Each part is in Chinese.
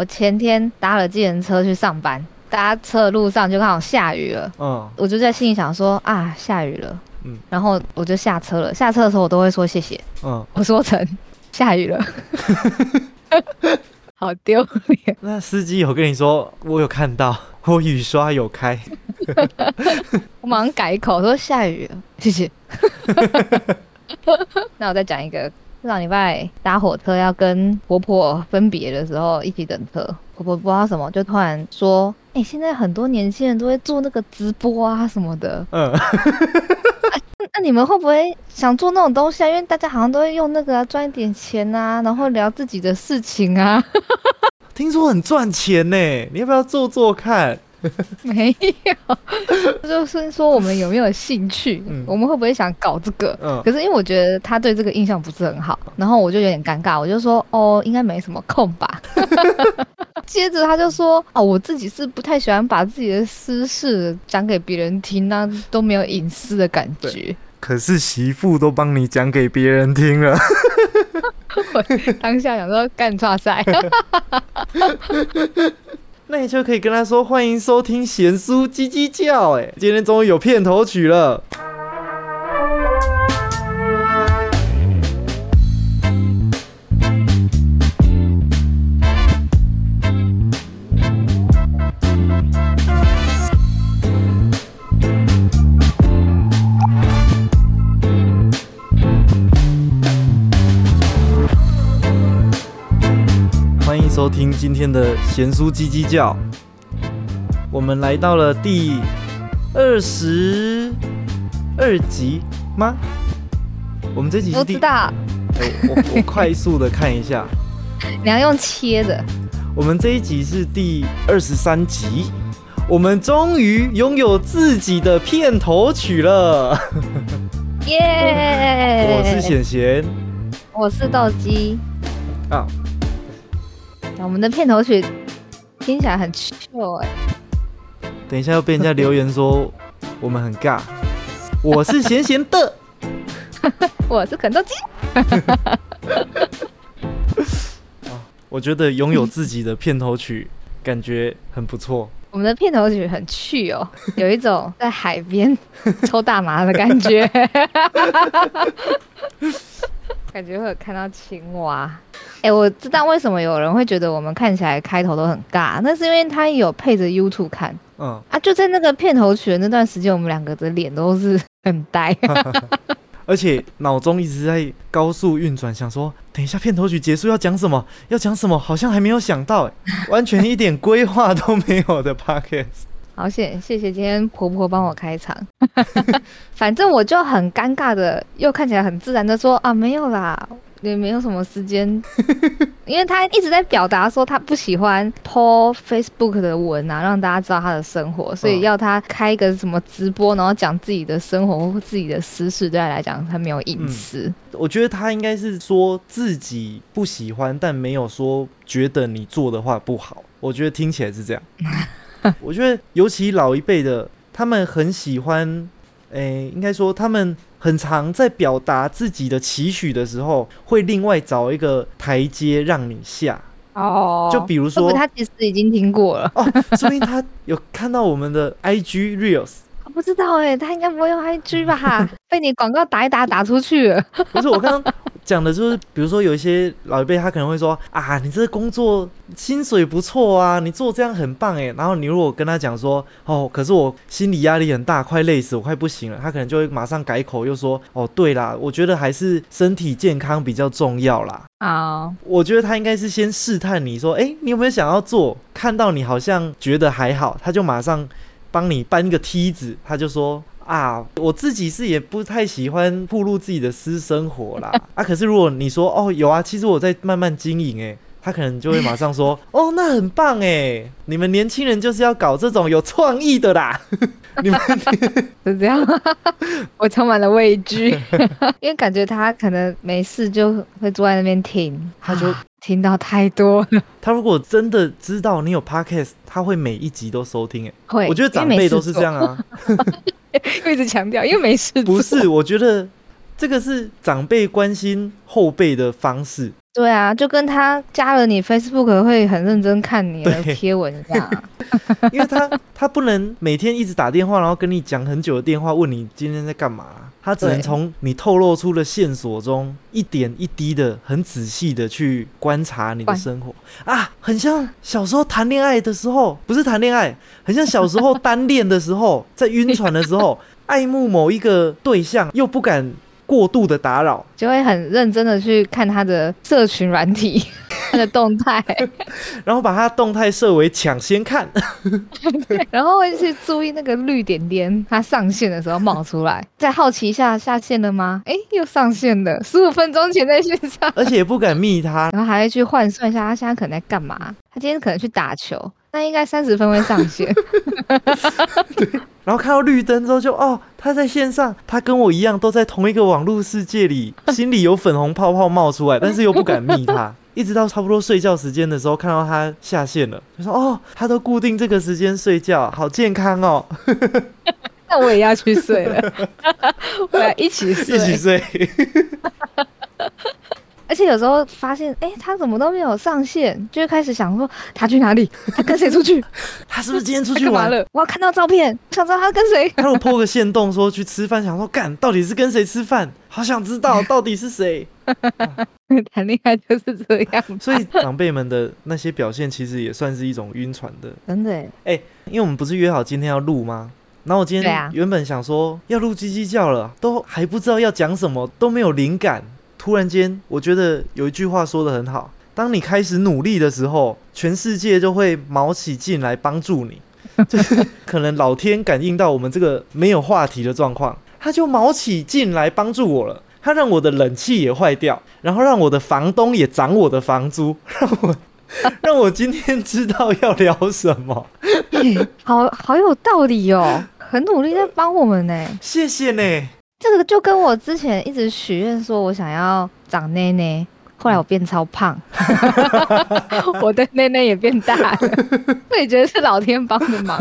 我前天搭了计程车去上班，搭车的路上就刚好下雨了，嗯我就在心里想说啊，下雨了，嗯然后我就下车了。下车的时候我都会说谢谢，嗯，我说成下雨了，好丢脸。那司机有跟你说我有看到，我雨刷有开，我马上改口说下雨了，谢谢。那我再讲一个，上礼拜搭火车要跟婆婆分别的时候，一起等车，婆婆不知道什么，就突然说：“哎、现在很多年轻人都会做那个直播啊什么的，嗯，那你们会不会想做那种东西啊？因为大家好像都会用那个啊赚一点钱啊，然后聊自己的事情啊。听说很赚钱呢，你要不要做做看？没有，就是说我们有没有兴趣？嗯我们会不会想搞这个？嗯可是因为我觉得他对这个印象不是很好，然后我就有点尴尬，我就说哦，应该没什么空吧。接着他就说哦，我自己是不太喜欢把自己的私事讲给别人听，那都没有隐私的感觉。可是媳妇都帮你讲给别人听了，我当下想说干抓赛，那你就可以跟他说欢迎收听贤叔叽叽叫，哎，今天终于有片头曲了。听今天的贤叔叽叽叫。我们来到了第二十二集吗？我们这集是第不知，道哎我我快速的看一下，你要用切的，我们这一集是第二十三集，我们终于拥有自己的片头曲了。耶！我是显贤我是斗鸡。啊，我们的片头曲听起来很 chill 哎、等一下要被人家留言说 我们很尬。我是咸咸的，我是肯德基。我觉得拥有自己的片头曲感觉很不错。我们的片头曲很趣哦，有一种在海边抽大麻的感觉，感觉会有看到青蛙。哎、我知道为什么有人会觉得我们看起来开头都很尬，那是因为他有配着 YouTube 看嗯，啊。就在那个片头曲的那段时间，我们两个的脸都是 很呆。而且脑中一直在高速运转，想说等一下片头曲结束要讲什么，要讲什么，好像还没有想到，哎，完全一点规划都没有的 Podcast。好险谢谢今天婆婆帮我开场，反正我就很尴尬的，又看起来很自然的说啊没有啦，也没有什么时间，因为他一直在表达说他不喜欢 po Facebook 的文啊，让大家知道他的生活，所以嗯要他开一个什么直播，然后讲自己的生活或自己的私事，对他来讲他没有隐私。我觉得他应该是说自己不喜欢，但没有说觉得你做的话不好。我觉得听起来是这样。我觉得尤其老一辈的，他们很喜欢，诶、应该说他们很常在表达自己的期许的时候，会另外找一个台阶让你下。哦就比如说他其实已经听过了？哦，说明他有看到我们的 IG Reels。不知道哎、他应该不会用 IG 吧？被你广告打一打打出去了。不是我刚刚讲的，就是比如说有一些老一辈，他可能会说啊，你这个工作薪水不错啊，你做这样很棒诶。然后你如果跟他讲说，哦，可是我心理压力很大，快累死，我快不行了，他可能就会马上改口，又说，哦，对啦，我觉得还是身体健康比较重要啦。啊，我觉得他应该是先试探你说，诶，你有没有想要做？看到你好像觉得还好，他就马上帮你搬一个梯子，他就说啊，我自己是也不太喜欢暴露自己的私生活啦。啊，可是如果你说哦有啊，其实我在慢慢经营，哎，他可能就会马上说 哦，那很棒哎，你们年轻人就是要搞这种有创意的啦。你们是这样，我充满了畏惧，因为感觉他可能没事就会坐在那边听，他就啊听到太多了，他如果真的知道你有 podcast，他会每一集都收听哎。会。我觉得长辈都是这样啊。因为没事做，一直强调，因为没事做。不是，我觉得这个是长辈关心后辈的方式。对啊，就跟他加了你 Facebook 会很认真看你的贴文一样啊。因为他他不能每天一直打电话，然后跟你讲很久的电话，问你今天在干嘛。他只能从你透露出的线索中，一点一滴的、很仔细的去观察你的生活。啊，很像小时候谈恋爱的时候，不是谈恋爱，很像小时候单恋的时候，在晕船的时候，爱慕某一个对象，又不敢过度的打扰，就会很认真的去看他的社群软体，他的动态，然后把他动态设为抢先看。然后会去注意那个绿点点，它上线的时候冒出来，再好奇一下下线了吗？诶，又上线了，十五分钟前在线上，而且也不敢密他，然后还会去换算一下他现在可能在干嘛。他今天可能去打球，那应该三十分会上线。然后看到绿灯之后就哦，他在线上，他跟我一样都在同一个网络世界里，心里有粉红泡泡冒出来，但是又不敢密他。一直到差不多睡觉时间的时候，看到他下线了，就说哦，他都固定这个时间睡觉，好健康哦，那我也要去睡了，我要一起睡。一起睡。而且有时候发现，哎、他怎么都没有上线，就会开始想说他去哪里，他跟谁出去，他是不是今天出去玩？了？我要看到照片，想知道他跟谁。他如果 po 个线洞说去吃饭，想说干到底是跟谁吃饭，好想知道 到底是谁。谈恋爱就是这样，所以长辈们的那些表现，其实也算是一种晕船的真的耶因为我们不是约好今天要录吗？然后我今天原本想说要录叽叽叫了，都还不知道要讲什么，都没有灵感。突然间，我觉得有一句话说的很好：当你开始努力的时候，全世界就会卯起劲来帮助你。就是可能老天感应到我们这个没有话题的状况，他就卯起劲来帮助我了。他让我的冷气也坏掉，然后让我的房东也涨我的房租，让我让我今天知道要聊什么。耶好好有道理哦，很努力在帮我们呢。谢谢呢。这个就跟我之前一直许愿说我想要长内内，后来我变超胖，我的内内也变大了，我也觉得是老天帮的忙。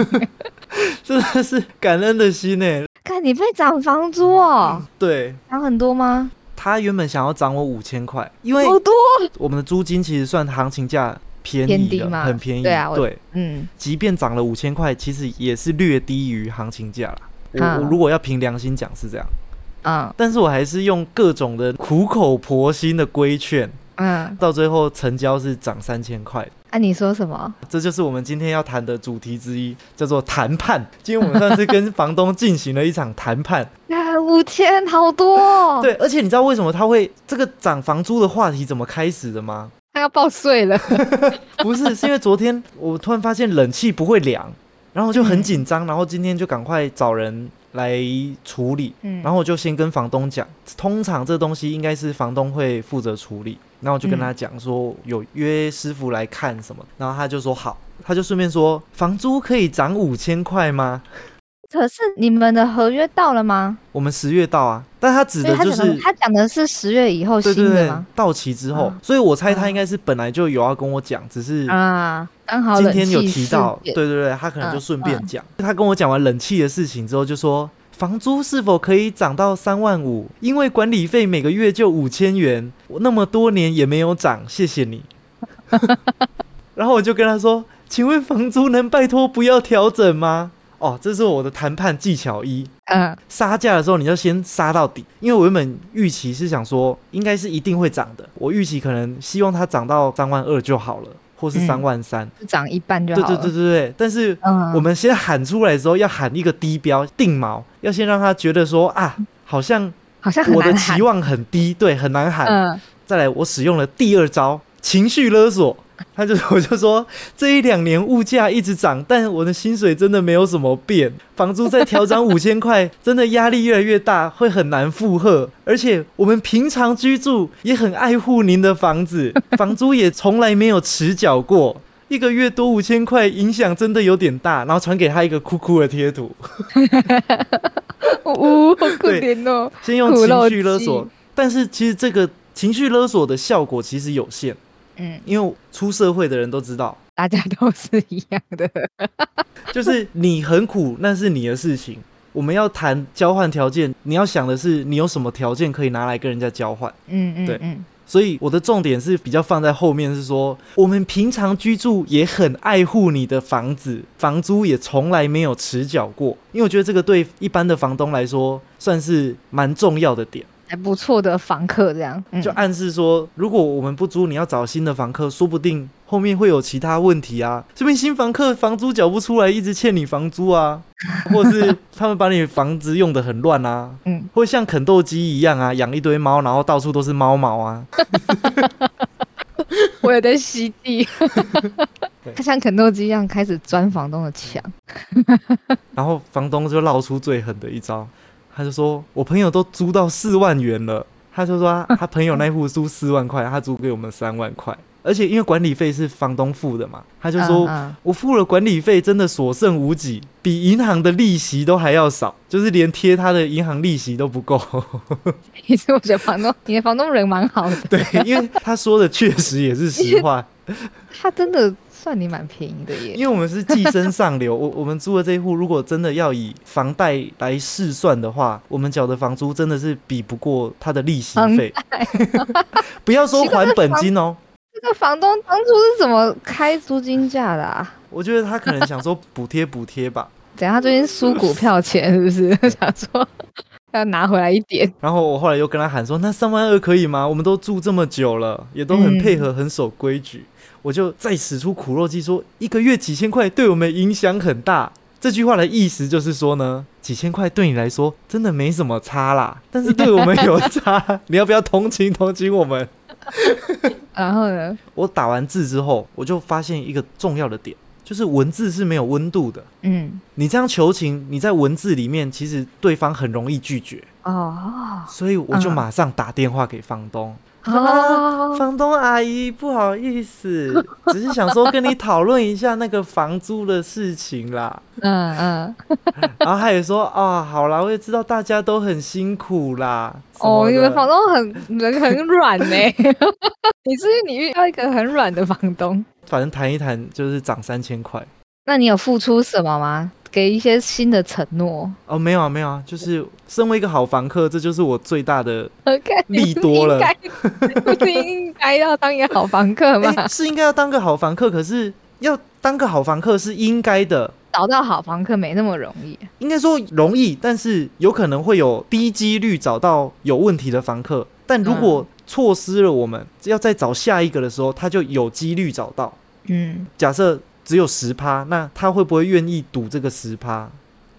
真的是感恩的心呢。看你被涨房租哦，对涨很多吗？他原本想要涨我五千块，因为好多，我们的租金其实算行情价便宜的，偏低嘛很便宜。对啊对，嗯，即便涨了五千块，其实也是略低于行情价啦。我、嗯我如果要凭良心讲是这样，嗯但是我还是用各种的苦口婆心的规劝，嗯，到最后成交是涨三千块。啊，你说什么？这就是我们今天要谈的主题之一，叫做谈判。今天我们算是跟房东进行了一场谈判。啊，五千，好多、哦。，对，而且你知道为什么他会这个涨房租的话题怎么开始的吗？他要报税了。不是，是因为昨天我突然发现冷气不会凉，然后就很嗯紧张，然后今天就赶快找人来处理，嗯，然后我就先跟房东讲，通常这东西应该是房东会负责处理，然后我就跟他讲说有约师傅来看什么，然后他就说好，他就顺便说房租可以涨五千块吗？可是你们的合约到了吗？我们十月到啊，但他指的的就是。他讲的是十月以后新的吗？，到期之后，啊所以我猜他啊应该是本来就有要跟我讲，只是啊，刚好今天有提到，件对对对，他可能就嗯顺便讲。他跟我讲完冷气的事情之后，就说房租是否可以涨到三万五？因为管理费每个月就五千元，我那么多年也没有涨，谢谢你。然后我就跟他说，请问房租能拜托不要调整吗？哦，这是我的谈判技巧一。嗯杀价的时候，你就先杀到底，因为我原本预期是想说，应该是一定会涨的。我预期可能希望它涨到三万二就好了，或是嗯三万三、就涨一半就对好了。对对对对，但是嗯，我们先喊出来的时候，要喊一个低标定锚，要先让他觉得说啊，好像好像我的期。望很低，对，很难喊。嗯，再来，我使用了第二招情绪勒索，他就 我就说这一两年物价一直涨，但我的薪水真的没有什么变，房租再调涨五千块，真的压力越来越大，会很难负荷。而且我们平常居住也很爱护您的房子，房租也从来没有迟缴过。一个月多五千块，影响真的有点大。然后传给他一个酷酷的贴图，呜，好可对怜哦。先用情绪勒索，但是其实这个情绪勒索的效果其实有限，嗯，因为出社会的人都知道，大家都是一样的。就是你很苦，那是你的事情，我们要谈交换条件，你要想的是你有什么条件可以拿来跟人家交换。嗯嗯对嗯，所以我的重点是比较放在后面，是说我们平常居住也很爱护你的房子，房租也从来没有迟缴过，因为我觉得这个对一般的房东来说算是蛮重要的点。还不错的房客这样，嗯。就暗示说，如果我们不租，你要找新的房客，说不定后面会有其他问题啊。这边新房客房租缴不出来，一直欠你房租啊，或是他们把你房子用的很乱啊，嗯，或像肯豆鸡一样啊，养一堆猫，然后到处都是猫毛啊。我有在吸地。对，他像肯豆基一样开始钻房东的墙，然后房东就闹出最狠的一招，他就说：“我朋友都租到四万元了。”他就说他 他朋友那户租四万块，他租给我们三万块，而且因为管理费是房东付的嘛，他就说。嗯我付了管理费，真的所剩无几，比银行的利息都还要少，就是连贴他的银行利息都不够。嗯其实我觉得房东，你的房东人蛮好的，对，因为他说的确实也是实话，他真的算你蛮便宜的耶。因为我们是寄生上流，我我们租的这一户，如果真的要以房贷来试算的话，我们缴的房租真的是比不过他的利息费。不要说还本金哦，这个房东当初是怎么开租金价的啊？我觉得他可能想说补贴补贴吧。等下他最近输股票钱是不是？想说要拿回来一点。然后我后来又跟他喊说：“那三万二可以吗？我们都住这么久了，也都很配合，很守规矩。我就再使出苦肉计说：“一个月几千块对我们影响很大。”这句话的意思就是说呢，几千块对你来说真的没什么差啦，但是对我们有差。你要不要同情同情我们？然后呢？我打完字之后，我就发现一个重要的点，就是文字是没有温度的。嗯，你这样求情，你在文字里面，其实对方很容易拒绝。哦所以我就嗯马上打电话给房东。哦，房东阿姨，不好意思，只是想说跟你讨论一下那个房租的事情啦。嗯嗯，然后他也说，啊，好啦，我也知道大家都很辛苦啦。哦，的你们房东很人很软呢。你是不是你遇到一个很软的房东？反正谈一谈就是涨三千块。那你有付出什么吗？给一些新的承诺哦，没有啊，没有啊，就是身为一个好房客，这就是我最大的。利多了应该不是应该要当一个好房客吗？诶 是应该要当个好房客，可是要当个好房客是应该的。找到好房客没那么容易。应该说容易，但是有可能会有低几率找到有问题的房客。但如果错失了我们，要再找下一个的时候，他就有几率找到。嗯，假设只有十趴，那他会不会愿意赌这个十趴？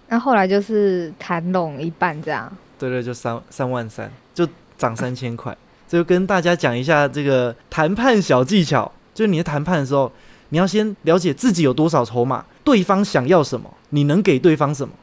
那后来就是谈拢一半这样。对对，就三三万三，就涨三千块。这就跟大家讲一下这个谈判小技巧，就是你在谈判的时候，你要先了解自己有多少筹码，对方想要什么，你能给对方什么。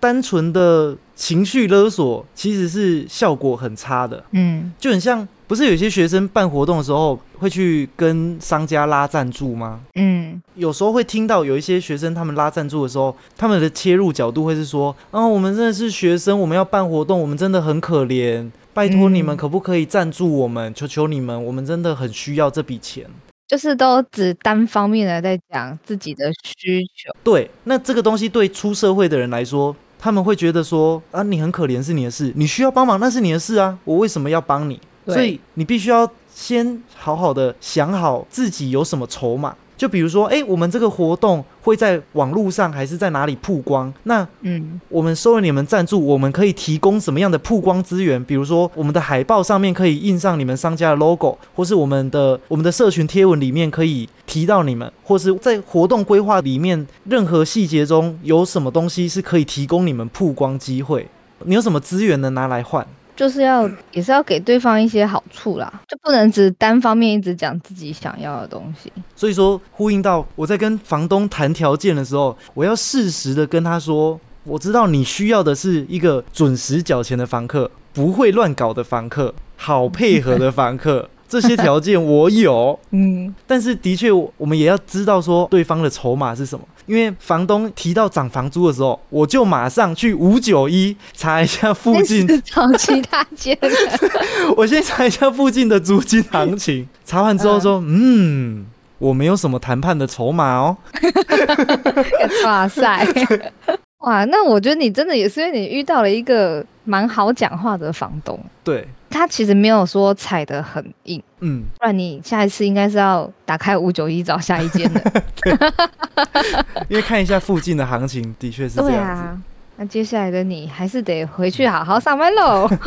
单纯的情绪勒索其实是效果很差的，嗯就很像不是有些学生办活动的时候会去跟商家拉赞助吗？嗯有时候会听到有一些学生他们拉赞助的时候，他们的切入角度会是说：“啊，我们真的是学生，我们要办活动，我们真的很可怜，拜托你们嗯可不可以赞助我们？求求你们，我们真的很需要这笔钱。”就是都只单方面的在讲自己的需求。对，那这个东西对出社会的人来说，他们会觉得说：“啊，你很可怜是你的事，你需要帮忙那是你的事啊，我为什么要帮你？”对所以你必须要先好好的想好自己有什么筹码。就比如说，诶，我们这个活动会在网络上还是在哪里曝光？那嗯我们收了你们赞助，我们可以提供什么样的曝光资源？比如说，我们的海报上面可以印上你们商家的 logo，或是我们的我们的社群贴文里面可以提到你们，或是在活动规划里面任何细节中有什么东西是可以提供你们曝光机会？你有什么资源能拿来换？就是要也是要给对方一些好处啦，就不能只单方面一直讲自己想要的东西。所以说，呼应到我在跟房东谈条件的时候，我要适时的跟他说，我知道你需要的是一个准时缴钱的房客，不会乱搞的房客，好配合的房客，这些条件我有。嗯，但是的确，我们也要知道说对方的筹码是什么，因为房东提到涨房租的时候，我就马上去五九一查一下附近 是找其他间的。我先查一下附近的租金行情，查完之后说，嗯，我没有什么谈判的筹码哦。哇塞！哇，那我觉得你真的也是因为你遇到了一个蛮好讲话的房东，对，他其实没有说踩得很硬，嗯，不然你下一次应该是要打开五九一找下一间的。因为看一下附近的行情，的确是这对样子。啊，那接下来的你还是得回去好好上班喽。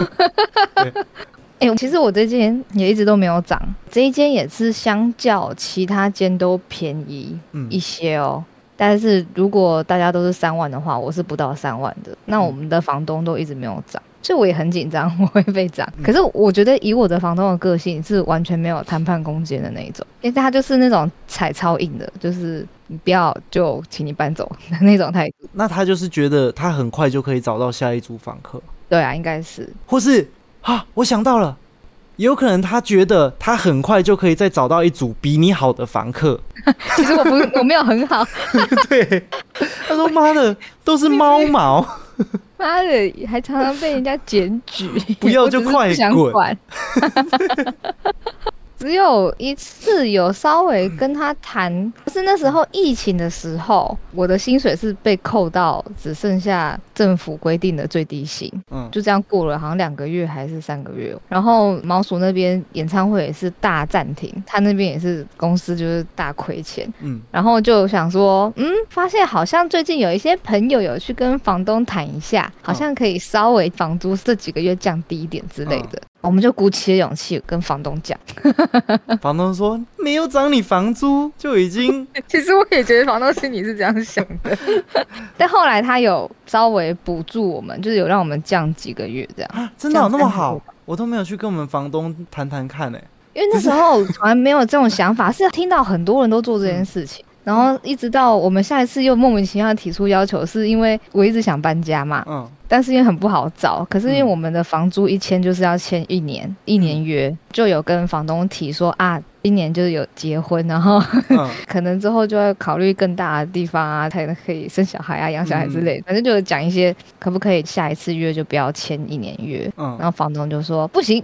哎、其实我这间也一直都没有涨，这一间也是相较其他间都便宜嗯一些哦。但是如果大家都是三万的话，我是不到三万的。那我们的房东都一直没有涨，所以我也很紧张，我会被涨。可是我觉得以我的房东的个性，是完全没有谈判空间的那一种，因为他就是那种踩超硬的，就是你不要就请你搬走的那种态度。那他就是觉得他很快就可以找到下一组房客，对啊，应该是。或是啊，我想到了，有可能他觉得他很快就可以再找到一组比你好的房客。其实我不我没有很好，对，他说妈的都是猫毛，妈的，还常常被人家检举，不要就快滚。管。只有一次有稍微跟他谈，是那时候疫情的时候，我的薪水是被扣到只剩下政府规定的最低薪，嗯，就这样过了好像两个月还是三个月。然后毛鼠那边演唱会也是大暂停，他那边也是公司就是大亏钱，嗯，然后就想说，嗯，发现好像最近有一些朋友有去跟房东谈一下，好像可以稍微房租这几个月降低一点之类的。我们就鼓起了勇气跟房东讲。房东说没有涨你房租就已经 其实我也觉得房东心里是这样想的，但后来他有稍微补助我们，就是有让我们降几个月这样。啊，真的有那么好？我都没有去跟我们房东谈谈看哎、因为那时候从来没有这种想法，是听到很多人都做这件事情，然后一直到我们下一次又莫名其妙地提出要求，是因为我一直想搬家嘛，嗯。但是因为很不好找，可是因为嗯我们的房租一签就是要签一年，一年约，就有跟房东提说啊，今年就是有结婚，然后嗯。可能之后就要考虑更大的地方啊，才能可以生小孩啊、养小孩之嗯类的，反正就是讲一些可不可以下一次约就不要签一年约。嗯。然嗯，后房东就说不行，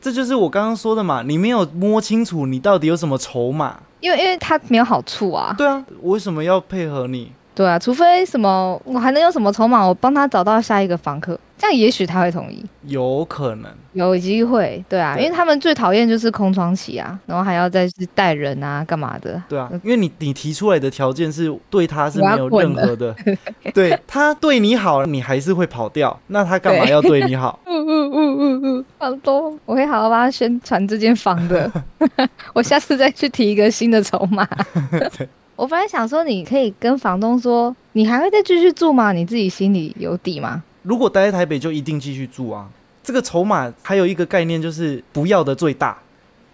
这就是我刚刚说的嘛，你没有摸清楚你到底有什么筹码。因为因为他没有好处啊，对啊，我为什么要配合你？对啊，除非什么我还能有什么筹码，我帮他找到下一个房客，这样也许他会同意。有可能，有机会，对啊，对因为他们最讨厌就是空窗期啊，然后还要再去带人啊，干嘛的？对啊，因为你你提出来的条件是对他是没有任何的，对他对你好，你还是会跑掉，那他干嘛要对你好？嗯嗯嗯嗯嗯，房东，我会好好帮他宣传这间房的，我下次再去提一个新的筹码。我本来想说，你可以跟房东说，你还会再继续住吗？你自己心里有底吗？如果待在台北，就一定继续住啊。这个筹码还有一个概念，就是不要的最大，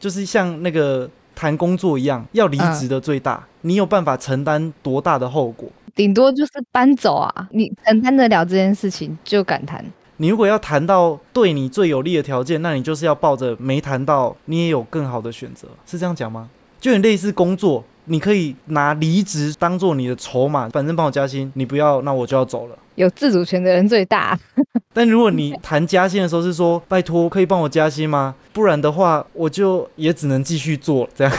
就是像那个谈工作一样，要离职的最大，你有办法承担多大的后果？顶多就是搬走啊，你承担得了这件事情就敢谈。你如果要谈到对你最有利的条件，那你就是要抱着没谈到，你也有更好的选择，是这样讲吗？就很类似工作，你可以拿离职当做你的筹码，反正帮我加薪，你不要，那我就要走了。有自主权的人最大，但如果你谈加薪的时候是说，拜托可以帮我加薪吗？不然的话，我就也只能继续做这样。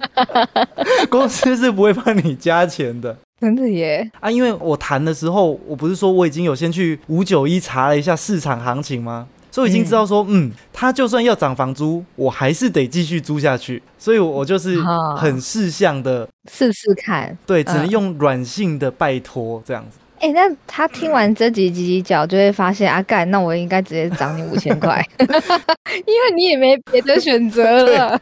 公司是不会帮你加钱的真的耶。啊，因为我谈的时候，我不是说我已经有先去五九一查了一下市场行情吗？所以已经知道说，嗯，他就算要涨房租，我还是得继续租下去。所以我我就是啊很事项的，试试看。对，只能嗯用软性的拜托这样子。哎、那他听完这几几几角，就会发现阿，干，那我应该直接涨你五千块，因为你也没别的选择了。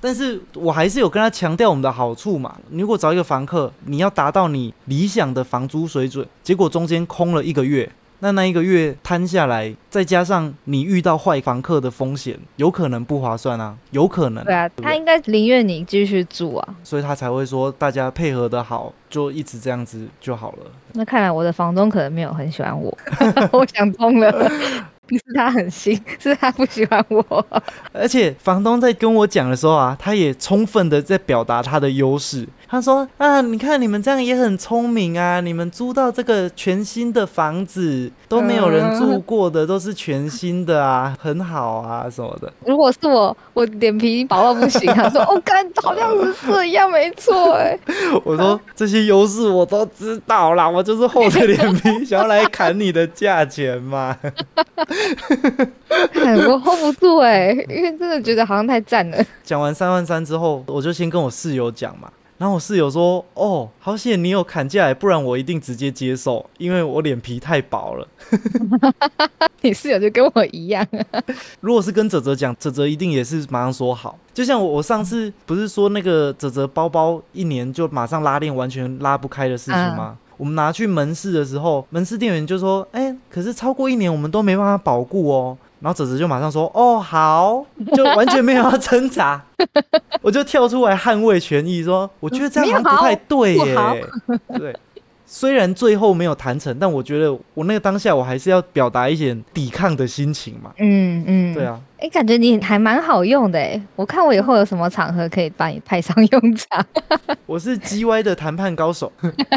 但是我还是有跟他强调我们的好处嘛。你如果找一个房客，你要达到你理想的房租水准，结果中间空了一个月，那那一个月摊下来，再加上你遇到坏房客的风险，有可能不划算啊，有可能。对啊，不他应该宁愿你继续住啊。所以他才会说大家配合的好，就一直这样子就好了。那看来我的房东可能没有很喜欢我，我想通了，不是他很新，是他不喜欢我。而且房东在跟我讲的时候啊，他也充分的在表达他的优势，他说啊，你看你们这样也很聪明啊，你们租到这个全新的房子都没有人住过的，都是全新的啊，很好啊什么的。如果是我，我脸皮薄到不行。他 说哦，干，好像是这样，没错哎。我说这些优势我都知道啦，我就是厚着脸皮想要来砍你的价钱嘛。我 hold 不住哎，因为真的觉得好像太赞了。讲完三万三之后，我就先跟我室友讲嘛。然后我室友说：“哦，好险你有砍价来，不然我一定直接接受，因为我脸皮太薄了。”你室友就跟我一样。如果是跟泽泽讲，泽泽一定也是马上说好。就像我我上次不是说那个泽泽包包一年就马上拉链完全拉不开的事情吗？我们拿去门市的时候，门市店员就说：“哎，可是超过一年我们都没办法保固哦。”然后泽泽就马上说：“哦，好，就完全没有要挣扎。”我就跳出来捍卫权益，说：“我觉得这样不太对耶。”对。虽然最后没有谈成，但我觉得我那个当下我还是要表达一些抵抗的心情嘛。嗯嗯，对啊。哎，感觉你还蛮好用的哎，我看我以后有什么场合可以把你派上用场。我是 G Y 的谈判高手，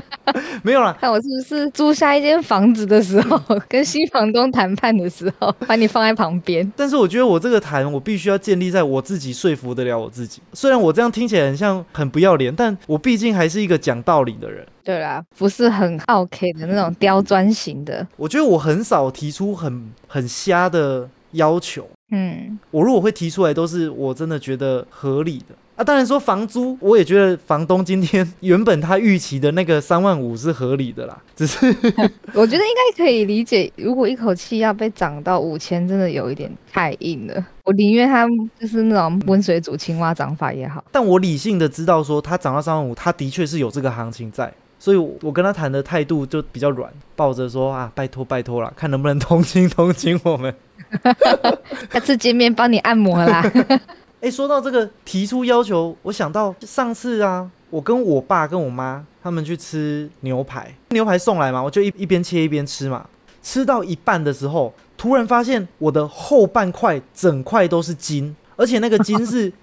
没有啦。看我是不是租下一间房子的时候，跟新房东谈判的时候，把你放在旁边。但是我觉得我这个谈，我必须要建立在我自己说服得了我自己。虽然我这样听起来很像很不要脸，但我毕竟还是一个讲道理的人。对啦，不是很 OK 的那种刁钻型的。我觉得我很少提出很很瞎的要求。嗯，我如果会提出来，都是我真的觉得合理的啊。当然说房租，我也觉得房东今天 原本他预期的那个三万五是合理的啦。只是 我觉得应该可以理解，如果一口气要被涨到五千，真的有一点太硬了。我宁愿他就是那种温水煮青蛙涨法也好。但我理性的知道说，他涨到三万五，他的确是有这个行情在。所以，我跟他谈的态度就比较软，抱着说啊，拜托拜托啦，看能不能同情同情我们。下次见面帮你按摩啦。哎，说到这个提出要求，我想到上次啊，我跟我爸跟我妈他们去吃牛排，牛排送来嘛，我就一一边切一边吃嘛，吃到一半的时候，突然发现我的后半块整块都是筋，而且那个筋是。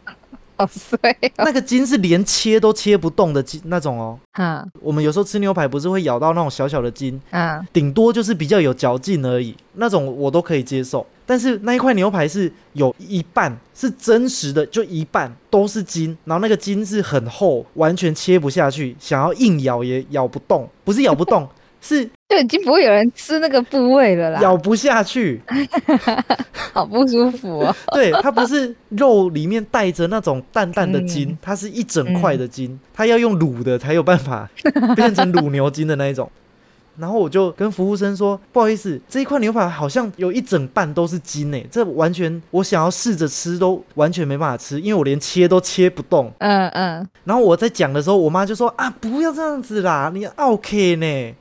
好碎，那个筋是连切都切不动的筋那种哦。嗯，我们有时候吃牛排不是会咬到那种小小的筋，啊，顶多就是比较有嚼劲而已，那种我都可以接受。但是那一块牛排是有一半是真实的，就一半都是筋，然后那个筋是很厚，完全切不下去，想要硬咬也咬不动，不是咬不动。是，就已经不会有人吃那个部位了啦，咬不下去，好不舒服哦。对，它不是肉里面带着那种淡淡的筋，它是一整块的筋，它要用卤的才有办法变成卤牛筋的那一种。然后我就跟服务生说：“不好意思，这一块牛排好像有一整半都是筋诶，这完全我想要试着吃都完全没办法吃，因为我连切都切不动。”嗯嗯。然后我在讲的时候，我妈就说：“啊，不要这样子啦，你 OK 呢？”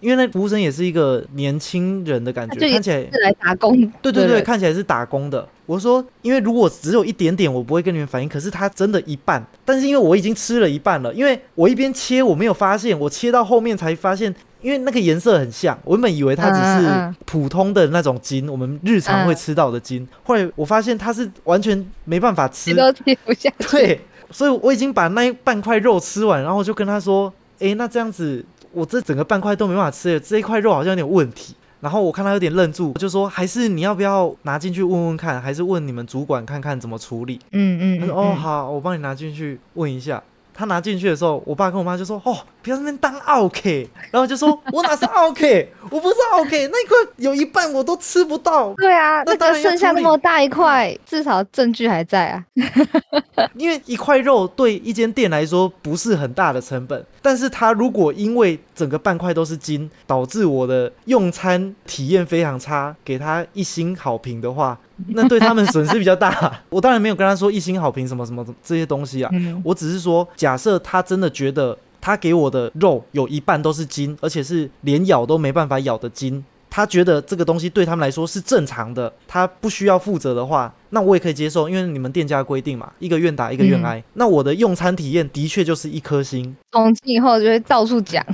因为那服务生也是一个年轻人的感觉，看起来是来打工。对对对，看起来是打工的。我说，因为如果只有一点点，我不会跟你们反应。可是它真的一半，但是因为我已经吃了一半了，因为我一边切我没有发现，我切到后面才发现，因为那个颜色很像，我原本以为它只是普通的那种筋，我们日常会吃到的筋。后来我发现它是完全没办法吃，都吃不下。对，所以我已经把那一半块肉吃完，然后就跟他说：“哎，那这样子，我这整个半块都没办法吃了，这一块肉好像有点问题。”然后我看他有点愣住，就说：“还是你要不要拿进去问问看？还是问你们主管看看怎么处理？”嗯嗯，他说：“哦，好，我帮你拿进去问一下。”他拿进去的时候，我爸跟我妈就说：“哦，不要那边当 OK。”然后就说：“ 我哪是 OK？我不是 OK，那一块有一半我都吃不到。”对啊，那个剩下那么大一块，至少证据还在啊。因为一块肉对一间店来说不是很大的成本，但是他如果因为整个半块都是筋，导致我的用餐体验非常差，给他一星好评的话。那对他们损失比较大。我当然没有跟他说一星好评什么什么这些东西啊，我只是说，假设他真的觉得他给我的肉有一半都是筋，而且是连咬都没办法咬的筋。他觉得这个东西对他们来说是正常的，他不需要负责的话，那我也可以接受，因为你们店家规定嘛，一个愿打一个愿挨。那我的用餐体验的确就是一颗星，从今以后就会到处讲，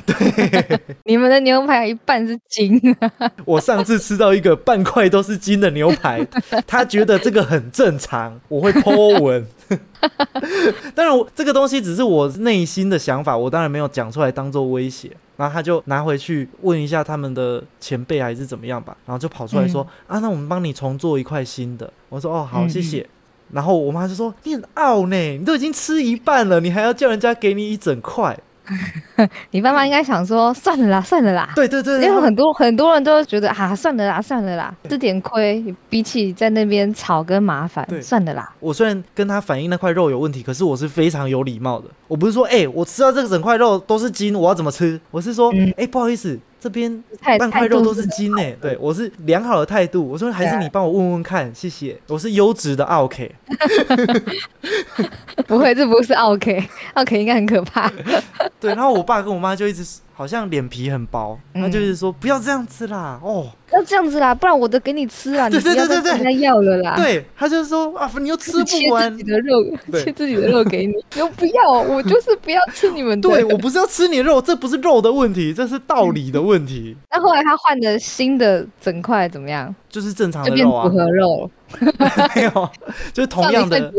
你们的牛排一半是金。我上次吃到一个半块都是金的牛排，他觉得这个很正常，我会 po 文。当然，这个东西只是我内心的想法，我当然没有讲出来当做威胁。然后他就拿回去问一下他们的前辈还是怎么样吧，然后就跑出来说啊，那我们帮你重做一块新的。我说哦好，谢谢。然后我妈就说你很傲呢，你都已经吃一半了，你还要叫人家给你一整块。你爸妈应该想说算了啦，算了啦。对对对，因为很多很多人都觉得啊，算了啦，算了啦，吃点亏，比起在那边吵跟麻烦，算了啦。我虽然跟他反映那块肉有问题，可是我是非常有礼貌的。我不是说哎，我吃到这个整块肉都是筋，我要怎么吃？我是说哎，不好意思。这边半块肉都是筋诶，对我是良好的态度。我说还是你帮我问问看，谢谢。我是优质的 OK，不会，这不是 OK，OK 应该很可怕。对，然后我爸跟我妈就一直。好像脸皮很薄，他就是说不要这样子啦，哦，要这样子啦，不然我的给你吃啊，你不要再人家要了啦。对，他就是说啊，你又吃不 完自己的肉，切自己的肉给你，又不要，我就是不要吃你们的。对我不是要吃你的肉，这不是肉的问题，这是道理的问题。那后来他换的新的整块怎么样？就是正常的肉啊，组合肉，没有，就是同样的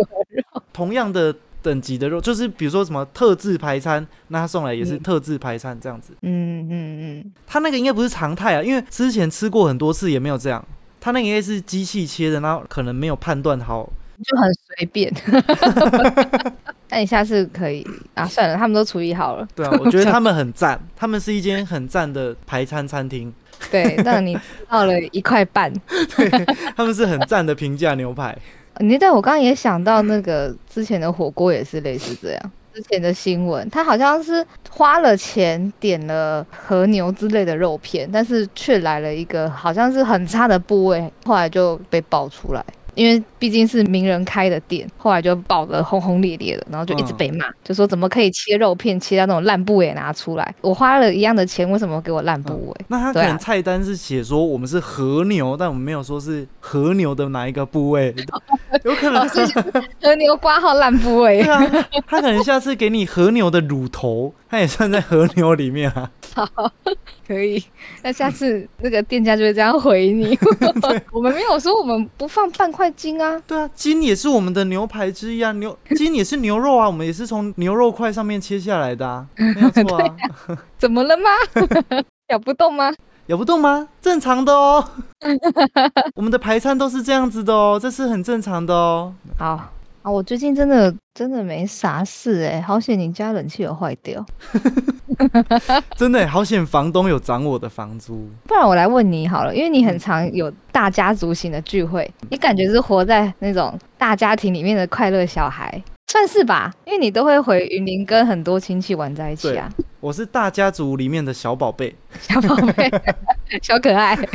同样的。等级的肉，就是比如说什么特制排餐，那他送来也是特制排餐这样子。嗯嗯嗯，他那个应该不是常态啊，因为之前吃过很多次也没有这样。他那个应该是机器切的，然后可能没有判断好，就很随便。那你下次可以啊？算了，他们都处理好了。对啊，我觉得他们很赞，他们是一间很赞的排餐餐厅。对，那你到了一块半。对，他们是很赞的平价牛排。你在我刚刚也想到那个之前的火锅也是类似这样，之前的新闻，他好像是花了钱点了和牛之类的肉片，但是却来了一个好像是很差的部位，后来就被爆出来。因为毕竟是名人开的店，后来就爆得轰轰烈烈的，然后就一直被骂，就说怎么可以切肉片切到那种烂部位拿出来？我花了一样的钱，为什么给我烂部位？那他可能菜单是写说我们是和牛，但我们没有说是和牛的哪一个部位，有可能是和牛挂号烂部位。对啊，他可能下次给你和牛的乳头，他也算在和牛里面啊。好，可以。那下次那个店家就会这样回你。我们没有说我们不放半块筋啊。对啊，筋也是我们的牛排之一啊。牛 筋也是牛肉啊，我们也是从牛肉块上面切下来的啊。没有错啊。怎么了吗？咬不动吗？咬不动吗？正常的哦。我们的排餐都是这样子的哦，这是很正常的哦。好。啊，我最近真的真的没啥事哎，好险你家冷气有坏掉，真的好险房东有涨我的房租，不然我来问你好了，因为你很常有大家族型的聚会，你感觉是活在那种大家庭里面的快乐小孩，算是吧？因为你都会回云林跟很多亲戚玩在一起啊。我是大家族里面的小宝贝，小宝贝，小可爱。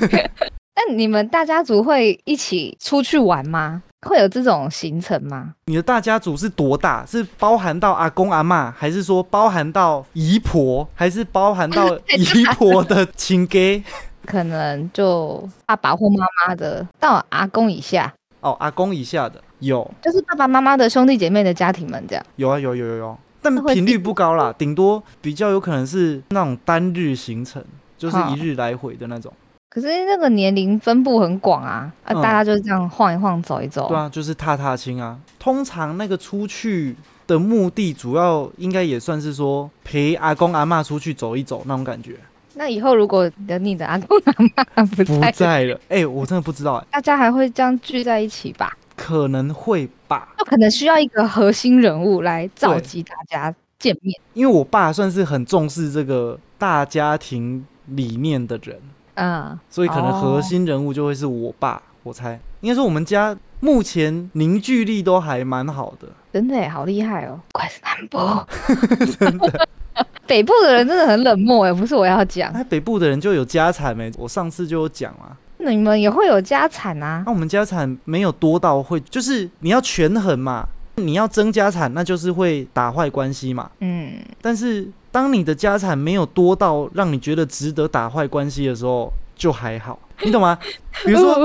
那你们大家族会一起出去玩吗？会有这种行程吗？你的大家族是多大？是包含到阿公阿妈，还是说包含到姨婆，还是包含到 姨婆的亲家？可能就爸爸或妈妈的到阿公以下。哦，阿公以下的有，就是爸爸妈妈的兄弟姐妹的家庭们这样。有啊，有有有有，但频率不高啦，顶多比较有可能是那种单日行程，就是一日来回的那种。可是那个年龄分布很广啊，啊，大家就是这样晃一晃，走一走。对啊，就是踏踏青啊。通常那个出去的目的，主要应该也算是说陪阿公阿妈出去走一走那种感觉。那以后如果等你的阿公阿妈不不在了，哎，我真的不知道哎。大家还会这样聚在一起吧？可能会吧。就可能需要一个核心人物来召集大家见面。因为我爸算是很重视这个大家庭理念的人。嗯，所以可能核心人物就会是我爸，我猜。应该说我们家目前凝聚力都还蛮好的，真的好厉害哦，怪是南部，真的，北部的人真的很冷漠哎，不是我要讲，那，北部的人就有家产没？我上次就有讲啊，你们也会有家产啊？那我们家产没有多到会，就是你要权衡嘛，你要争家产，那就是会打坏关系嘛，嗯，但是。当你的家产没有多到让你觉得值得打坏关系的时候，就还好，你懂吗？比如说，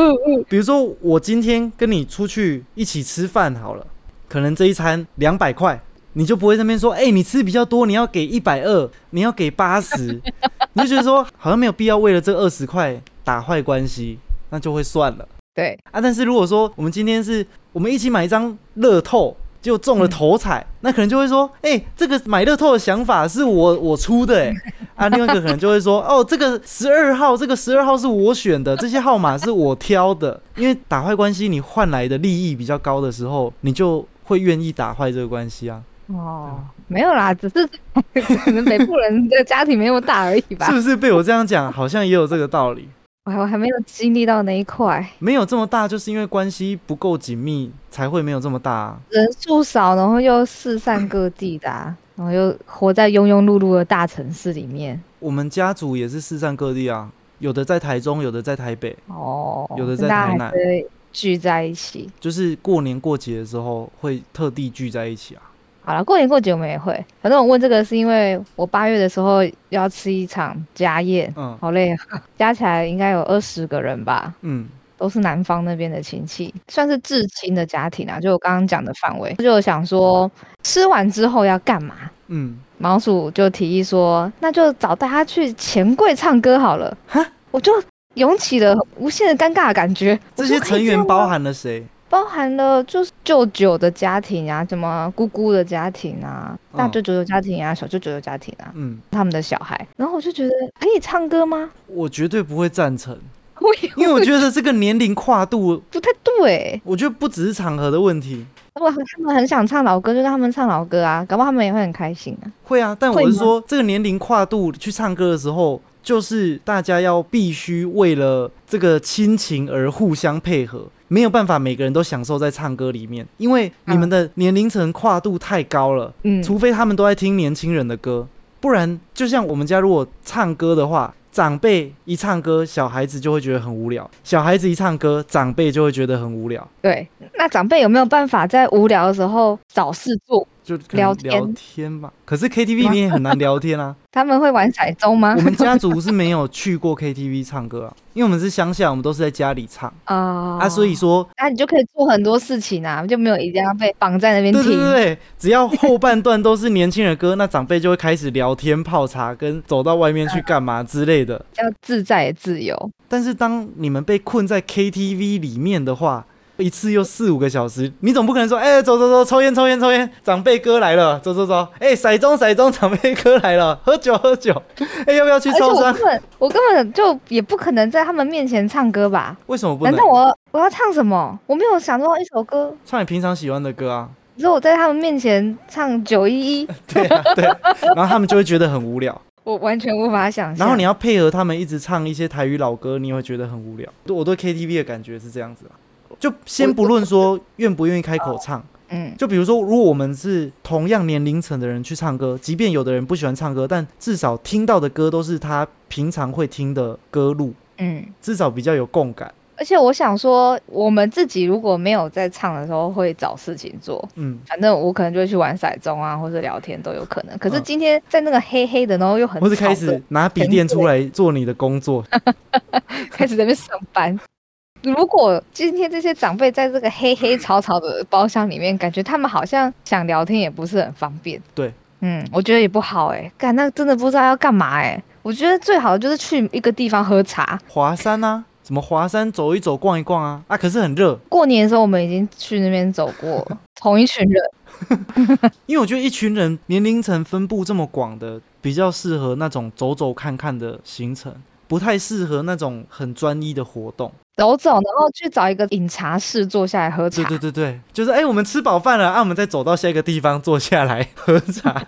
比如说我今天跟你出去一起吃饭好了，可能这一餐两百块，你就不会那边说，哎、你吃比较多，你要给一百二，你要给八十，你就觉得说好像没有必要为了这二十块打坏关系，那就会算了。对，啊，但是如果说我们今天是我们一起买一张乐透，就中了头彩，那可能就会说，哎、这个买乐透的想法是我我出的、哎，啊，另外一个可能就会说，哦，这个十二号，这个十二号是我选的，这些号码是我挑的，因为打坏关系，你换来的利益比较高的时候，你就会愿意打坏这个关系啊，哦，没有啦，只是可能北部人的家庭没那么大而已吧 是。不是被我这样讲，好像也有这个道理？我还我还没有经历到那一块，没有这么大，就是因为关系不够紧密，才会没有这么大、啊。人数少，然后又四散各地的、啊，然后又活在庸庸碌碌的大城市里面。我们家族也是四散各地啊，有的在台中，有的在台北，哦，有的在台南还是会聚在一起。就是过年过节的时候会特地聚在一起啊。好了，过年过节我们也会。反正我问这个是因为我八月的时候要吃一场家宴，嗯好累啊，加起来应该有二十个人吧，嗯，都是南方那边的亲戚，算是至亲的家庭啊。就我刚刚讲的范围，就想说吃完之后要干嘛？嗯，毛鼠就提议说，那就找大家去钱柜唱歌好了。哈，我就涌起了无限的尴尬的感觉。这些成员包含了谁？包含了就是舅舅的家庭啊，什么姑姑的家庭啊，大嗯舅舅的家庭啊，小舅舅的家庭啊，嗯，他们的小孩。然后我就觉得可以唱歌吗？我绝对不会赞成，因为我觉得这个年龄跨度，不太对。我觉得不只是场合的问题。如果他们很想唱老歌，就让他们唱老歌啊，搞不好他们也会很开心啊。会啊，但我是说，这个年龄跨度去唱歌的时候，就是大家要必须为了这个亲情而互相配合，没有办法每个人都享受在唱歌里面，因为你们的年龄层跨度太高了。嗯，除非他们都在听年轻人的歌，不然就像我们家如果唱歌的话，长辈一唱歌，小孩子就会觉得很无聊；小孩子一唱歌，长辈就会觉得很无聊，对。那长辈有没有办法在无聊的时候找事做？就聊天聊天吧。可是 KTV 你也很难聊天啊。他们会玩骰盅吗我？们家族是没有去过 KTV 唱歌啊，因为我们是乡下，我们都是在家里唱啊啊，所以说。那你就可以做很多事情啊，就没有一定要被绑在那边听对听。对对，只要后半段都是年轻人歌，那长辈就会开始聊天、泡茶，跟走到外面去干嘛之类的。要自在自由。但是当你们被困在 KTV 里面的话，一次又四五个小时，你总不可能说，哎、走走走，抽烟抽烟抽烟，长辈哥来了，走走走，哎、骰盅骰盅，长辈哥来了，喝酒喝酒，哎、要不要去抽山？我根本我根本就也不可能在他们面前唱歌吧？为什么不能难道我我要唱什么？我没有想到一首歌。唱你平常喜欢的歌啊？你说我在他们面前唱九一一，对啊，对，然后他们就会觉得很无聊，我完全无法想象。然后你要配合他们一直唱一些台语老歌，你也会觉得很无聊。我对 KTV 的感觉是这样子啊，就先不论说愿不愿意开口唱。嗯就比如说，如果我们是同样年龄层的人去唱歌，即便有的人不喜欢唱歌，但至少听到的歌都是他平常会听的歌路，嗯，至少比较有共感。而且我想说，我们自己如果没有在唱的时候，会找事情做。嗯，反正我可能就会去玩骰盅啊，或者聊天都有可能。可是嗯今天在那个黑黑的，然后又很或是开始拿笔电出来做你的工作，开始在那边上班。如果今天这些长辈在这个黑黑吵吵的包厢里面，感觉他们好像想聊天也不是很方便。对，嗯，我觉得也不好哎、干那真的不知道要干嘛哎、我觉得最好的就是去一个地方喝茶。华山啊，什么华山走一走、逛一逛啊，啊，可是很热，过年的时候我们已经去那边走过了，同一群人。因为我觉得一群人年龄层分布这么广的，比较适合那种走走看看的行程，不太适合那种很专一的活动。走走，然后去找一个饮茶室坐下来喝茶。对对对对，就是哎、我们吃饱饭了啊，我们再走到下一个地方坐下来喝茶，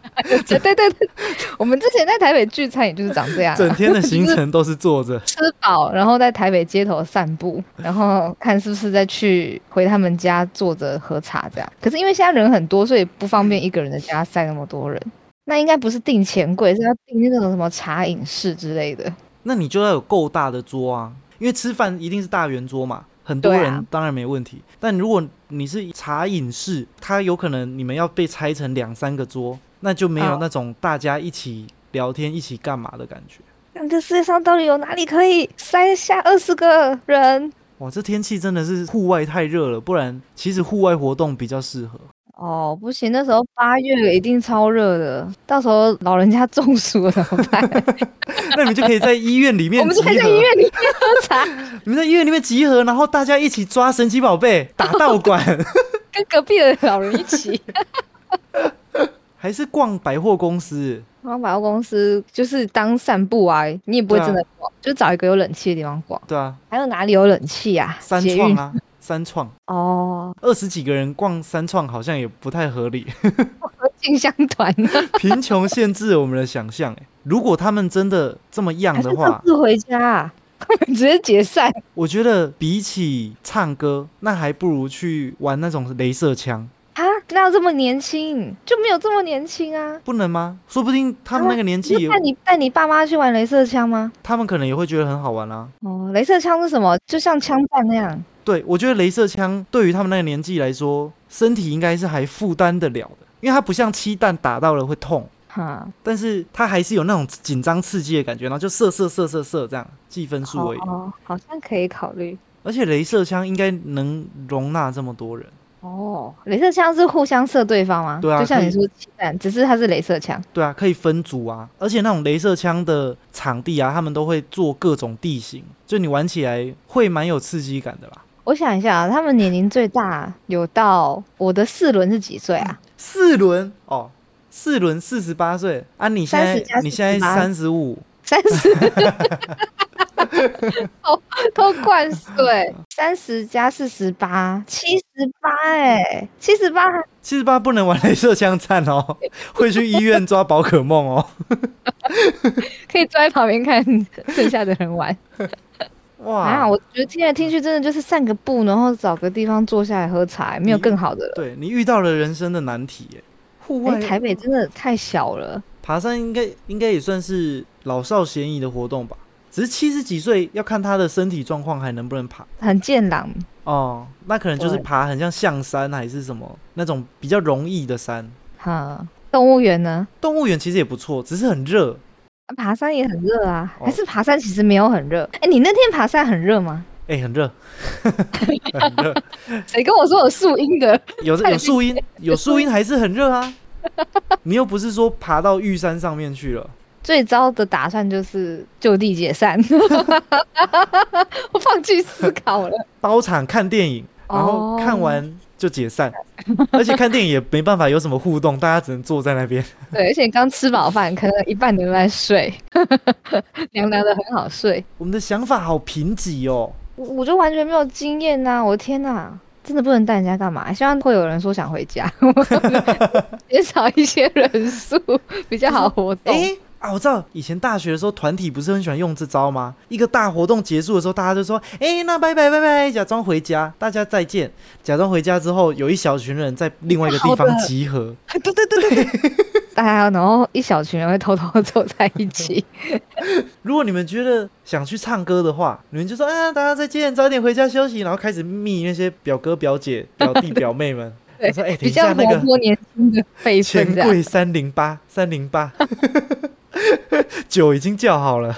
对对对对，我们之前在台北聚餐也就是长这样啊、整天的行程都是坐着。吃饱，然后在台北街头散步，然后看是不是再去回他们家坐着喝茶这样。可是因为现在人很多，所以不方便一个人的家塞那么多人。那应该不是订钱柜，是要订那种什么茶饮室之类的。那你就要有够大的桌啊，因为吃饭一定是大圆桌嘛，很多人当然没问题。但如果你是茶饮室，它有可能你们要被拆成两三个桌，那就没有哦那种大家一起聊天、一起干嘛的感觉。那这世界上到底有哪里可以塞下二十个人？哇，这天气真的是户外太热了，不然其实户外活动比较适合。哦，不行，那时候八月一定超热的，到时候老人家中暑了怎么办？那你们就可以在医院里面我们集合，就可以在医院里面喝茶，你们在医院里面集合，然后大家一起抓神奇宝贝、打 道馆，跟隔壁的老人一起。还是逛百货公司？然后百货公司就是当散步啊，你也不会真的逛，就找一个有冷气的地方逛。对啊，还有哪里有冷气啊？三创啊，三创，哦，二十几个人逛三创好像也不太合理。竞相团 贫穷限制了我们的想象。哎，如果他们真的这么样的话，自回家、啊，直接解散。我觉得比起唱歌，那还不如去玩那种镭射枪，啊，哪有这么年轻？就没有这么年轻啊！不能吗？说不定他们那个年纪带你带你爸妈去玩镭射枪吗？他们可能也会觉得很好玩啊。哦，镭射枪是什么？就像枪弹那样。对，我觉得镭射枪对于他们那个年纪来说，身体应该是还负担得了的，因为它不像气弹打到了会痛，哈，但是它还是有那种紧张刺激的感觉，然后就射射射射射这样计分数而已。哦，好像可以考虑。而且镭射枪应该能容纳这么多人。哦，镭射枪是互相射对方吗？对啊就像你说气弹，只是它是镭射枪。对啊，可以分组啊，而且那种镭射枪的场地啊，他们都会做各种地形，就你玩起来会蛮有刺激感的啦。我想一下啊，他们年龄最大有到我的四轮是几岁啊？四轮哦，四轮四十八岁啊，你现在你现在三十五，三十，偷偷灌水，三十加四十八，七十八哎，七十八还七十八不能玩镭射枪战哦，会去医院抓宝可梦哦。可以坐在旁边看剩下的人玩哇，啊！我觉得听来听去真的就是散个步，然后找个地方坐下来喝茶，没有更好的了。对你遇到了人生的难题耶。户哎、外台北真的太小了。爬山应该应该也算是老少咸宜的活动吧，只是七十几岁要看他的身体状况还能不能爬很健朗，哦。那可能就是爬很像象山还是什么那种比较容易的山。哈。动物园呢？动物园其实也不错，只是很热。啊爬山也很热啊，哦还是爬山其实没有很热？哎、你那天爬山很热吗？哎、很热，很热，谁跟我说有树荫的？有有树荫，有树荫还是很热啊。你又不是说爬到玉山上面去了，最糟的打算就是就地解散，我放弃思考了。包场看电影，然后哦看完就解散，而且看电影也没办法有什么互动，大家只能坐在那边。对，而且刚吃饱饭，可能一半都在睡，凉凉的很好睡。我们的想法好贫瘠哦。我我就完全没有经验呐、我的天呐！真的不能带人家干嘛？希望会有人说想回家，减少一些人数，比较好活动。哎、啊，我知道以前大学的时候，团体不是很喜欢用这招吗？一个大活动结束的时候，大家就说：“哎、那拜拜拜拜，假装回家，大家再见。”假装回家之后，有一小群人在另外一个地方集合。对对对对对，大家然后一小群人会偷偷走在一起。如果你们觉得想去唱歌的话，你们就说：“啊，大家再见，早点回家休息。”然后开始密那些表哥表姐、表弟表妹们。对我说：“哎、等比较一下那个年轻的辈钱。柜三零八三零八，酒已经叫好了。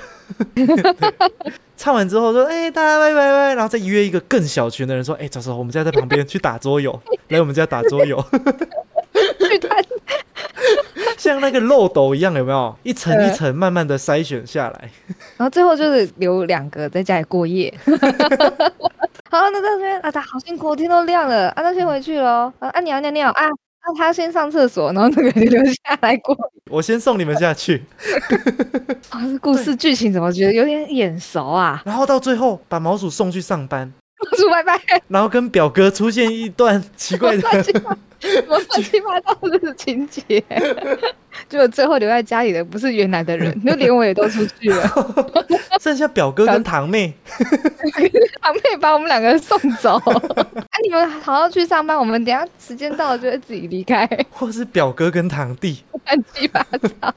唱完之后说：“哎、大家拜拜拜。”然后再约一个更小群的人说：“哎、走走，我们家在旁边去打桌游，来我们家打桌游，像那个漏斗一样，有没有？一层一层慢慢的筛选下来。然后最后就是留两个在家里过夜。好，那这边啊，他好辛苦，天都亮了，啊，那先回去喽。啊，啊，你要尿尿啊，啊，他先上厕所，然后那个人留下来过。我先送你们下去，啊，这故事剧情怎么觉得有点眼熟啊？然后到最后把毛鼠送去上班，说拜拜，然后跟表哥出现一段奇怪的乱七八什么乱七八糟的情节。结果最后留在家里的不是原来的人，就连我也都出去了。剩下表哥跟堂妹，堂妹把我们两个送走。啊，你们好好去上班，我们等下时间到了就会自己离开。或是表哥跟堂弟。乱七八糟。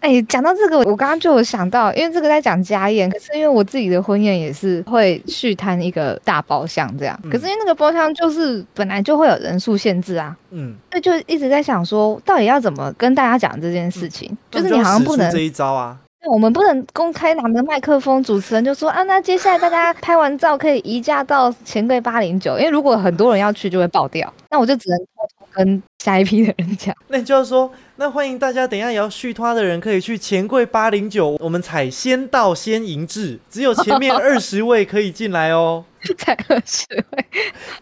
哎、讲到这个，我刚刚就有想到，因为这个在讲家宴，可是因为我自己的婚宴也是会去摊一个大包厢这样，嗯可是因为那个包厢就是本来就会有人数限制啊，嗯，所以就一直在想说，到底要怎么跟大家讲这件事情，就是你好像不能这一招啊。我们不能公开拿着麦克风，主持人就说啊，那接下来大家 拍完照可以移驾到钱柜八零九，因为如果很多人要去就会爆掉，那我就只能偷偷跟下一批的人讲。那你就要说，那欢迎大家等一下也要续拖的人可以去钱柜八零九，我们采先到先赢制，只有前面二十位可以进来哦。才二十位，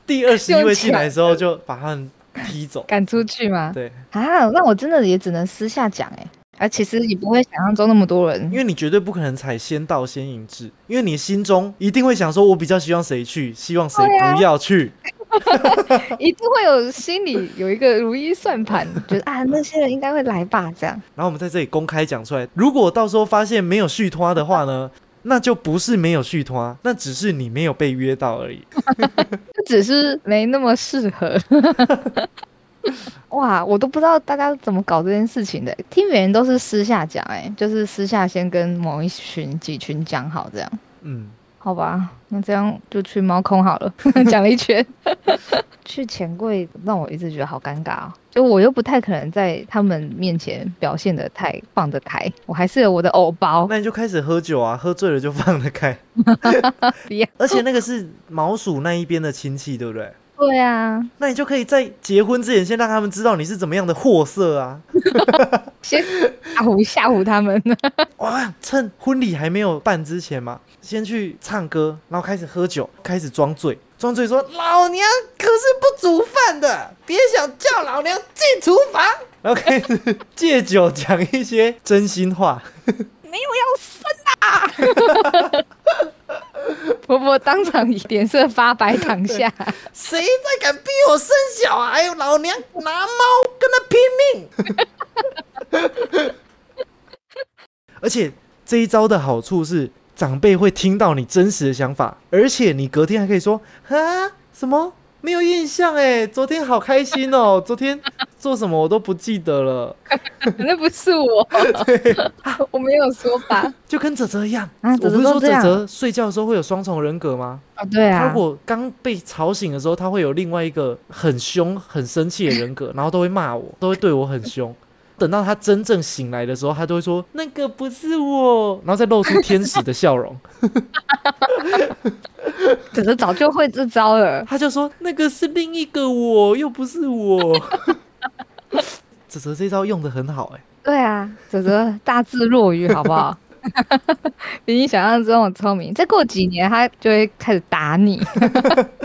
第二十一位进来的时候就把他们踢走。赶出去吗？对，啊，那我真的也只能私下讲哎、而其实也不会想象中那么多人因。为你绝对不可能采先到先赢制，因为你心中一定会想说，我比较希望谁去，希望谁不要去。一定会有心里有一个如意算盘，觉得啊那些人应该会来吧，这样然后我们在这里公开讲出来，如果到时候发现没有续拖的话呢，那就不是没有续拖，那只是你没有被约到而已。就只是没那么适合。哇，我都不知道大家怎么搞这件事情的，听别人都是私下讲，哎，就是私下先跟某一群几群讲好这样。嗯，好吧，那这样就去猫空好了。讲了一圈，去钱柜让我一直觉得好尴尬哦。就我又不太可能在他们面前表现的太放得开，我还是有我的偶包。那你就开始喝酒啊，喝醉了就放得开。不要而且那个是毛鼠那一边的亲戚，对不对？对啊，那你就可以在结婚之前先让他们知道你是怎么样的货色啊！先吓唬吓唬他们。哇，趁婚礼还没有办之前嘛，先去唱歌，然后开始喝酒，开始装醉，装醉说老娘可是不煮饭的，别想叫老娘进厨房。然后开始借酒讲一些真心话，没有要生啊！婆婆当场脸色发白，躺下。谁再敢逼我生小孩，老娘拿猫跟他拼命。而且这一招的好处是，长辈会听到你真实的想法，而且你隔天还可以说啊什么没有印象哎，昨天好开心哦，昨天做什么我都不记得了，那不是我，我没有说吧？就跟泽泽一样。啊，我不是说泽泽睡觉的时候会有双重人格吗？啊，对啊他如，果刚被吵醒的时候，他会有另外一个很凶、很生气的人格，然后都会骂我，都会对我很凶。等到他真正醒来的时候，他都会说那个不是我，然后再露出天使的笑容。可是早就会这招了。他就说那个是另一个我，又不是我。泽泽这招用的很好哎、对啊，泽泽大智若愚，好不好？比你想象中的聪明。再过几年，他就会开始打你。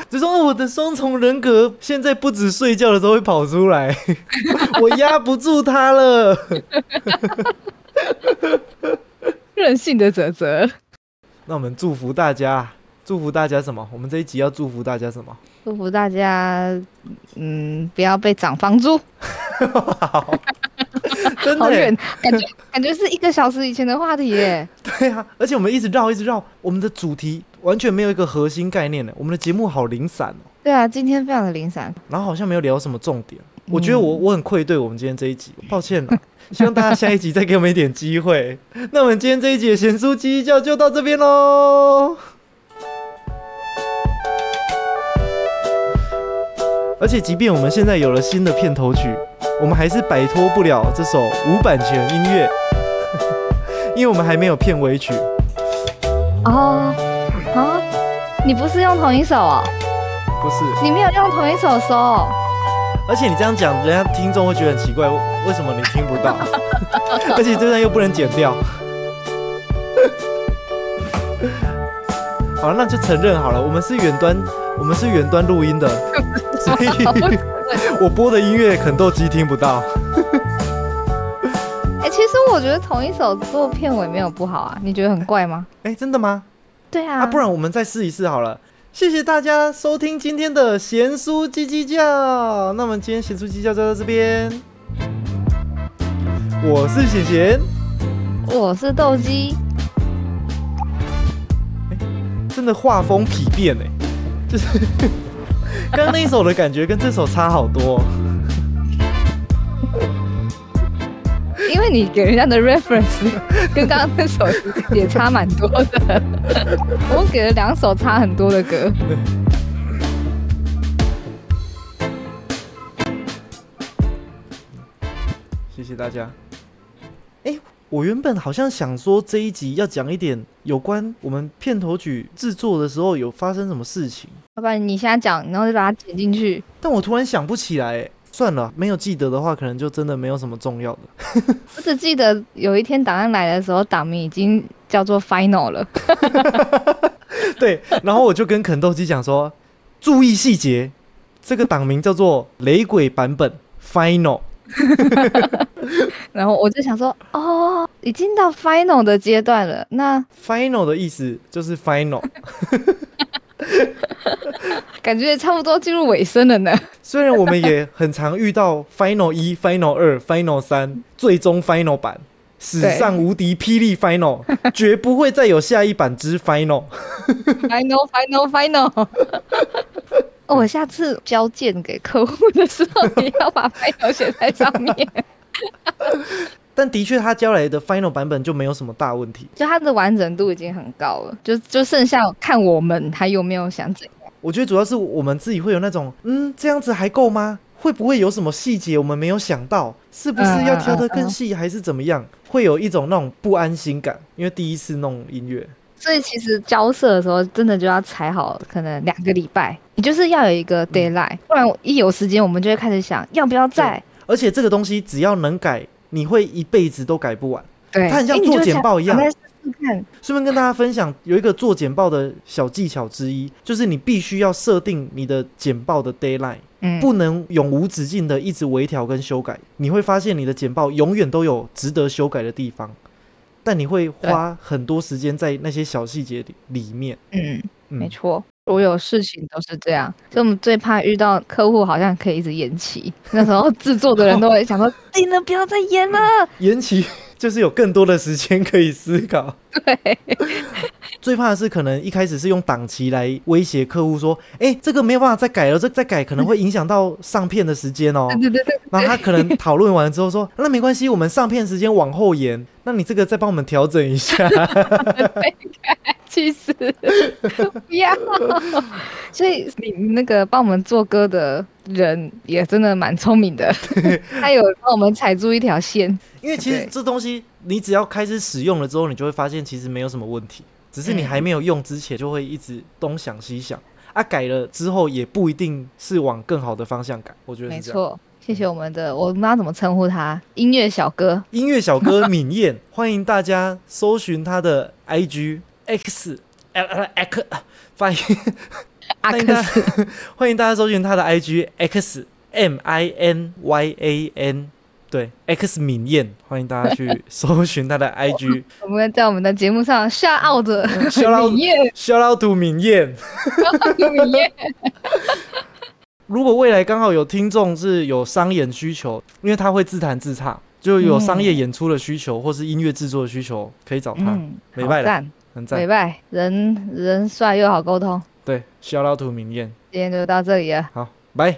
就说哦我的双重人格现在不止睡觉的时候会跑出来，我压不住他了。任性的泽泽，那我们祝福大家，祝福大家什么？我们这一集要祝福大家什么？祝福大家，嗯，不要被涨房租。真的感觉感觉是一个小时以前的话题耶。对啊，而且我们一直绕，一直绕，我们的主题完全没有一个核心概念呢。我们的节目好零散哦，对啊，今天非常的零散。然后好像没有聊什么重点。我觉得我我很愧对我们今天这一集，抱歉了。希望大家下一集再给我们一点机会。那我们今天这一集的咸酥鸡叫就到这边喽。而且，即便我们现在有了新的片头曲，我们还是摆脱不了这首无版权音乐，因为我们还没有片尾曲。哦啊，你不是用同一首哦？不是，你没有用同一首搜哦？而且你这样讲，人家听众会觉得很奇怪，为为什么你听不到？而且这段又不能剪掉。好了，那就承认好了，我们是远端，我们是远端录音的，所以 我播的音乐肯豆鸡听不到。哎、其实我觉得同一首做片尾没有不好啊，你觉得很怪吗？哎、真的吗？对啊，啊，不然我们再试一试好了。谢谢大家收听今天的咸酥鸡鸡叫，那么今天咸酥鸡叫就到这边。我是贤贤，我是斗鸡，真的画风丕变哎，就是刚刚那一首的感觉跟这首差好多哦、因为你给人家的 reference 跟刚刚那首也差蛮多的，我们给了两首差很多的歌。谢谢大家。哎、我原本好像想说这一集要讲一点有关我们片头曲制作的时候有发生什么事情，要不然你现在讲，然后就把它剪进去。但我突然想不起来，算了，没有记得的话，可能就真的没有什么重要的。我只记得有一天档案来的时候，档名已经叫做 Final 了。对，然后我就跟肯豆基讲说，注意细节，这个档名叫做雷鬼版本 Final。然后我就想说，哦，已经到 Final 的阶段了。那 Final 的意思就是 Final，感觉差不多进入尾声了呢。虽然我们也很常遇到 Final 一、Final 二、Final 三，最终 Final 版，史上无敌霹雳 Final，绝不会再有下一版之 Final。Final Final Final。哦我下次交件给客户的时候，你要把 Final 写在上面。但的确，他交来的 Final 版本就没有什么大问题。就它的完整度已经很高了，就就剩下看我们还有没有想怎样。我觉得主要是我们自己会有那种，嗯，这样子还够吗？会不会有什么细节我们没有想到？是不是要调得更细，还是怎么样？会有一种那种不安心感，因为第一次弄音乐。所以其实交涉的时候，真的就要踩好，可能两个礼拜，你就是要有一个 deadline，、不然一有时间我们就会开始想要不要再而且这个东西只要能改，你会一辈子都改不完。对，它很像做简报一样顺便跟大家分享，有一个做简报的小技巧之一，就是你必须要设定你的简报的 d a y l i n e 嗯，不能永无止境的一直微调跟修改。你会发现你的简报永远都有值得修改的地方，但你会花很多时间在那些小细节里里面。嗯，没嗯，错。所有事情都是这样，所以我们最怕遇到客户好像可以一直延期，那时候制作的人都会想说：“你能不要再延了 延期就是有更多的时间可以思考。？”对，最怕的是，可能一开始是用档期来威胁客户说：“哎、这个没有办法再改了，这再改可能会影响到上片的时间哦。”对对对，然后他可能讨论完之后说：“那没关系，我们上片时间往后延，那你这个再帮我们调整一下。气死！不要。所以你那个帮我们做歌的人也真的蛮聪明的，他有帮我们踩住一条线。”因为其实对这东西你只要开始使用了之后，你就会发现其实没有什么问题，只是你嗯还没有用之前就会一直东想西想啊，改了之后也不一定是往更好的方向改。我觉得没。错，谢谢我们的，我不知道怎么称呼他，音乐小哥。音乐小哥敏燕，欢迎大家搜寻他的 IG X 呃呃 X 发音。阿欢迎大克 欢迎大家搜寻他的 IG X M I N Y A N，对，X 敏燕，欢迎大家去 搜寻他的 IG。我们在我们的节目上 Shout out 米叶，Shout out to 敏燕。米叶，如果未来刚好有听众是有商演需求，因为他会自弹自唱，就有商业演出的需求、或是音乐制作的需求，可以找他，嗯，美拜了很赞美。拜，人人帅又好沟通。对，Shout out to 敏燕，今天就到这里了。好，拜。